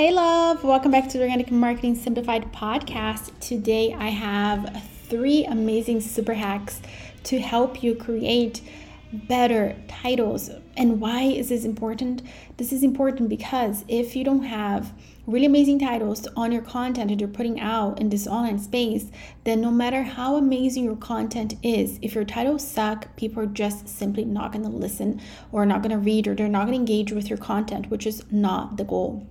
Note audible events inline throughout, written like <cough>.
Hey, love, welcome back to the Organic Marketing Simplified podcast. Today, I have three amazing super hacks to help you create better titles. And why is this important? This is important because if you don't have really amazing titles on your content that you're putting out in this online space, then no matter how amazing your content is, if your titles suck, people are just simply not going to listen or not going to read or they're not going to engage with your content, which is not the goal.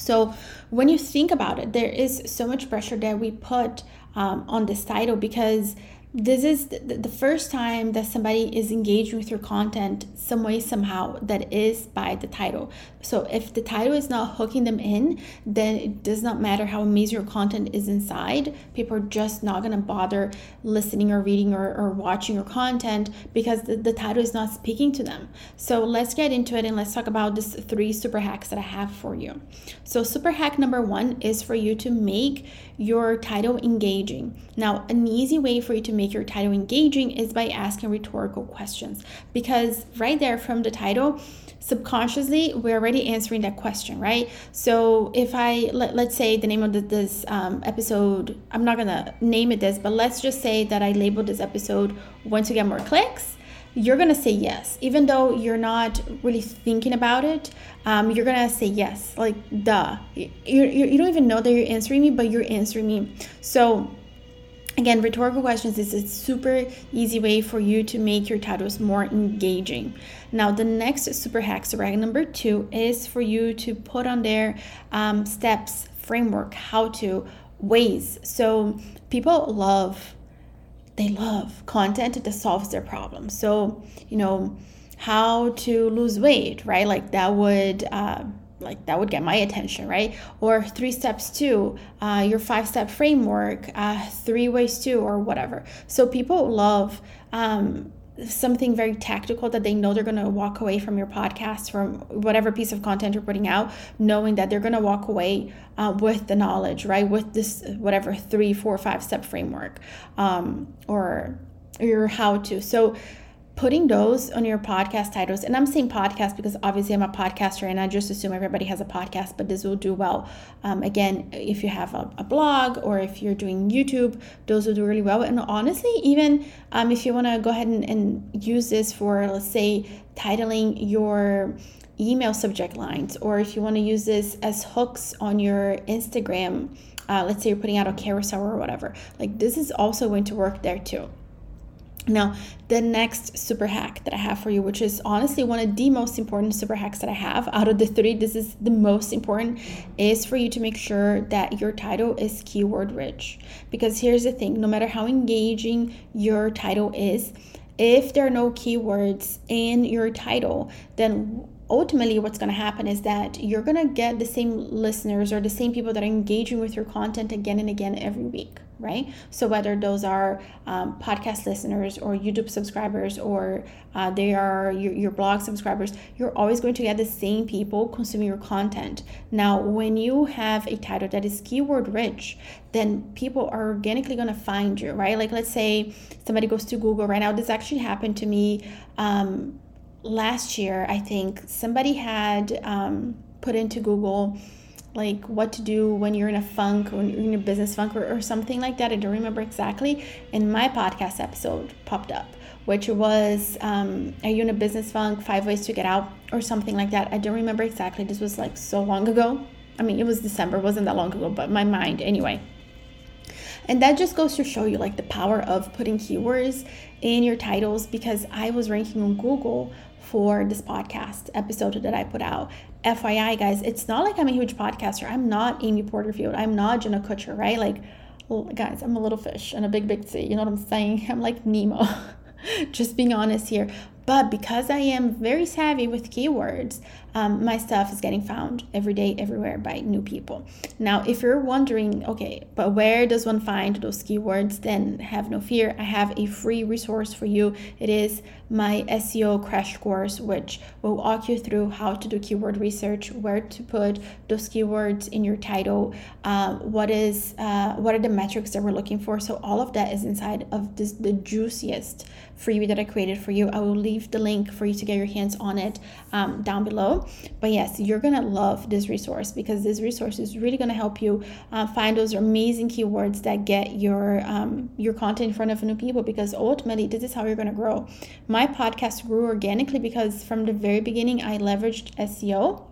So, when you think about it, there is so much pressure that we put um, on this title because this is the first time that somebody is engaging with your content some way somehow that is by the title. So if the title is not hooking them in then it does not matter how amazing your content is inside. People are just not going to bother listening or reading or, or watching your content because the, the title is not speaking to them. So let's get into it and let's talk about these three super hacks that i have for you. So super hack number one is for you to make your title engaging. Now an easy way for you to make your title engaging is by asking rhetorical questions. Because right there from the title subconsciously we're already answering that question right? So if i let, let's say the name of the, this um, episode i'm not gonna name it this but let's just say that i labeled this episode want to get more clicks? You're gonna say yes. Even though you're not really thinking about it um, you're gonna say yes. Like duh. You, you, you don't even know that you're answering me but you're answering me. So Again, rhetorical questions is a super easy way for you to make your titles more engaging. Now, the next super hack, super hack number two, is for you to put on there um, steps, framework, how to, ways. So people love, they love content that solves their problems. So, you know, how to lose weight, right? Like that would. Uh, like that would get my attention right? Or three steps to uh, your five step framework uh, three ways to or whatever. So people love um, something very tactical that they know they're going to walk away from your podcast from whatever piece of content you're putting out knowing that they're going to walk away uh, with the knowledge right? With this whatever three four five step framework um, or your how to. So putting those on your podcast titles and i'm saying podcast because obviously i'm a podcaster and i just assume everybody has a podcast but this will do well. Um, again if you have a, a, blog or if you're doing youtube those will do really well. And honestly even um, if you want to go ahead and, and use this for let's say titling your email subject lines or if you want to use this as hooks on your instagram uh, let's say you're putting out a carousel or whatever like this is also going to work there too now, the next super hack that I have for you, which is honestly one of the most important super hacks that I have out of the three, this is the most important, is for you to make sure that your title is keyword rich. Because here's the thing no matter how engaging your title is, if there are no keywords in your title, then ultimately what's going to happen is that you're going to get the same listeners or the same people that are engaging with your content again and again every week right? So whether those are um, podcast listeners or youtube subscribers or uh, they are your, your blog subscribers you're always going to get the same people consuming your content. Now when you have a title that is keyword rich then people are organically going to find you right? Like let's say somebody goes to google right now. This actually happened to me um, last year, I think. Somebody had um, put into Google like what to do when you're in a funk or you're in a business funk or, or something like that. I don't remember exactly. And my podcast episode popped up, which was um, Are you in a business funk? Five ways to get out, or something like that. I don't remember exactly. This was like so long ago. I mean, it was December, wasn't that long ago, but my mind anyway. And that just goes to show you like the power of putting keywords in your titles because I was ranking on Google for this podcast episode that I put out. FYI, guys, it's not like I'm a huge podcaster. I'm not Amy Porterfield. I'm not Jenna Kutcher, right? Like, guys, I'm a little fish in a big, big sea. You know what I'm saying? <laughs> I'm like Nemo. <laughs> Just being honest here. But because I am very savvy with keywords, um, my stuff is getting found every day, everywhere by new people. Now, if you're wondering, okay, but where does one find those keywords? Then have no fear. I have a free resource for you. It is my SEO crash course, which will walk you through how to do keyword research, where to put those keywords in your title, uh, what is uh, what are the metrics that we're looking for. So all of that is inside of this the juiciest freebie that I created for you. I will leave the link for you to get your hands on it um, down below. But yes, you're gonna love this resource because this resource is really gonna help you uh, find those amazing keywords that get your um, your content in front of new people. Because ultimately, this is how you're gonna grow. My podcast grew organically because from the very beginning, I leveraged SEO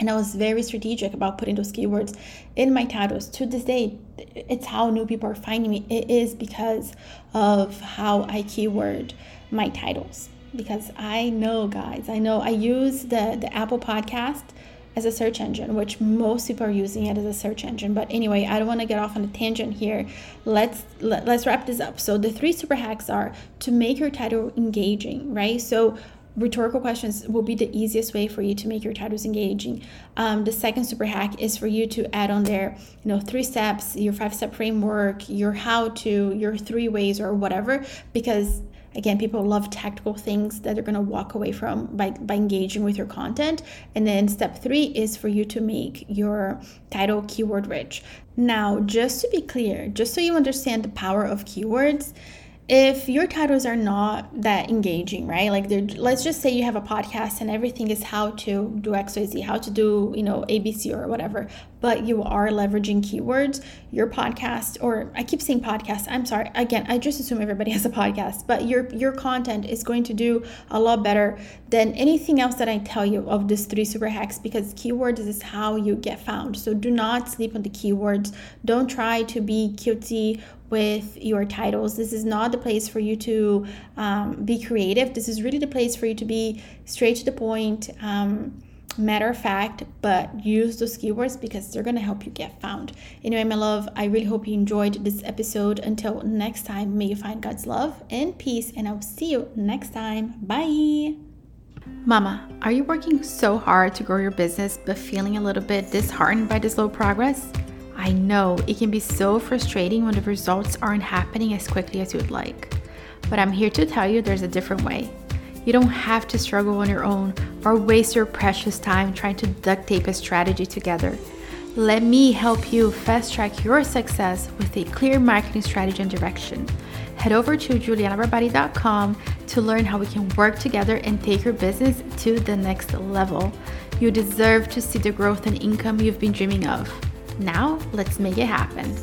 and I was very strategic about putting those keywords in my titles. To this day, it's how new people are finding me. It is because of how I keyword my titles. Because I know, guys, I know I use the, the Apple Podcast as a search engine, which most people are using it as a search engine. But anyway, I don't want to get off on a tangent here. Let's let, let's wrap this up. So the three super hacks are to make your title engaging, right? So rhetorical questions will be the easiest way for you to make your titles engaging. Um, the second super hack is for you to add on there, you know, three steps, your five step framework, your how to, your three ways, or whatever, because again people love tactical things that they're going to walk away from by, by engaging with your content. And then step three is for you to make your title keyword rich. Now just to be clear just so you understand the power of keywords if your titles are not that engaging, right? Like, let's just say you have a podcast and everything is how to do XYZ, how to do, you know, ABC or whatever, but you are leveraging keywords, your podcast, or I keep saying podcast, I'm sorry. Again, I just assume everybody <laughs> has a podcast, but your your content is going to do a lot better than anything else that I tell you of these three super hacks because keywords is how you get found. So do not sleep on the keywords. Don't try to be cutesy with your titles. This is not the place for you to um, be creative. This is really the place for you to be straight to the point, um, matter of fact, but use those keywords because they're going to help you get found. Anyway, my love, I really hope you enjoyed this episode. Until next time, may you find God's love and peace, and I'll see you next time. Bye. Mama, are you working so hard to grow your business but feeling a little bit disheartened by the slow progress? I know it can be so frustrating when the results aren't happening as quickly as you'd like. But I'm here to tell you there's a different way. You don't have to struggle on your own or waste your precious time trying to duct tape a strategy together. Let me help you fast track your success with a clear marketing strategy and direction. Head over to julianabarbati.com to learn how we can work together and take your business to the next level. You deserve to see the growth and income you've been dreaming of. Now, let's make it happen.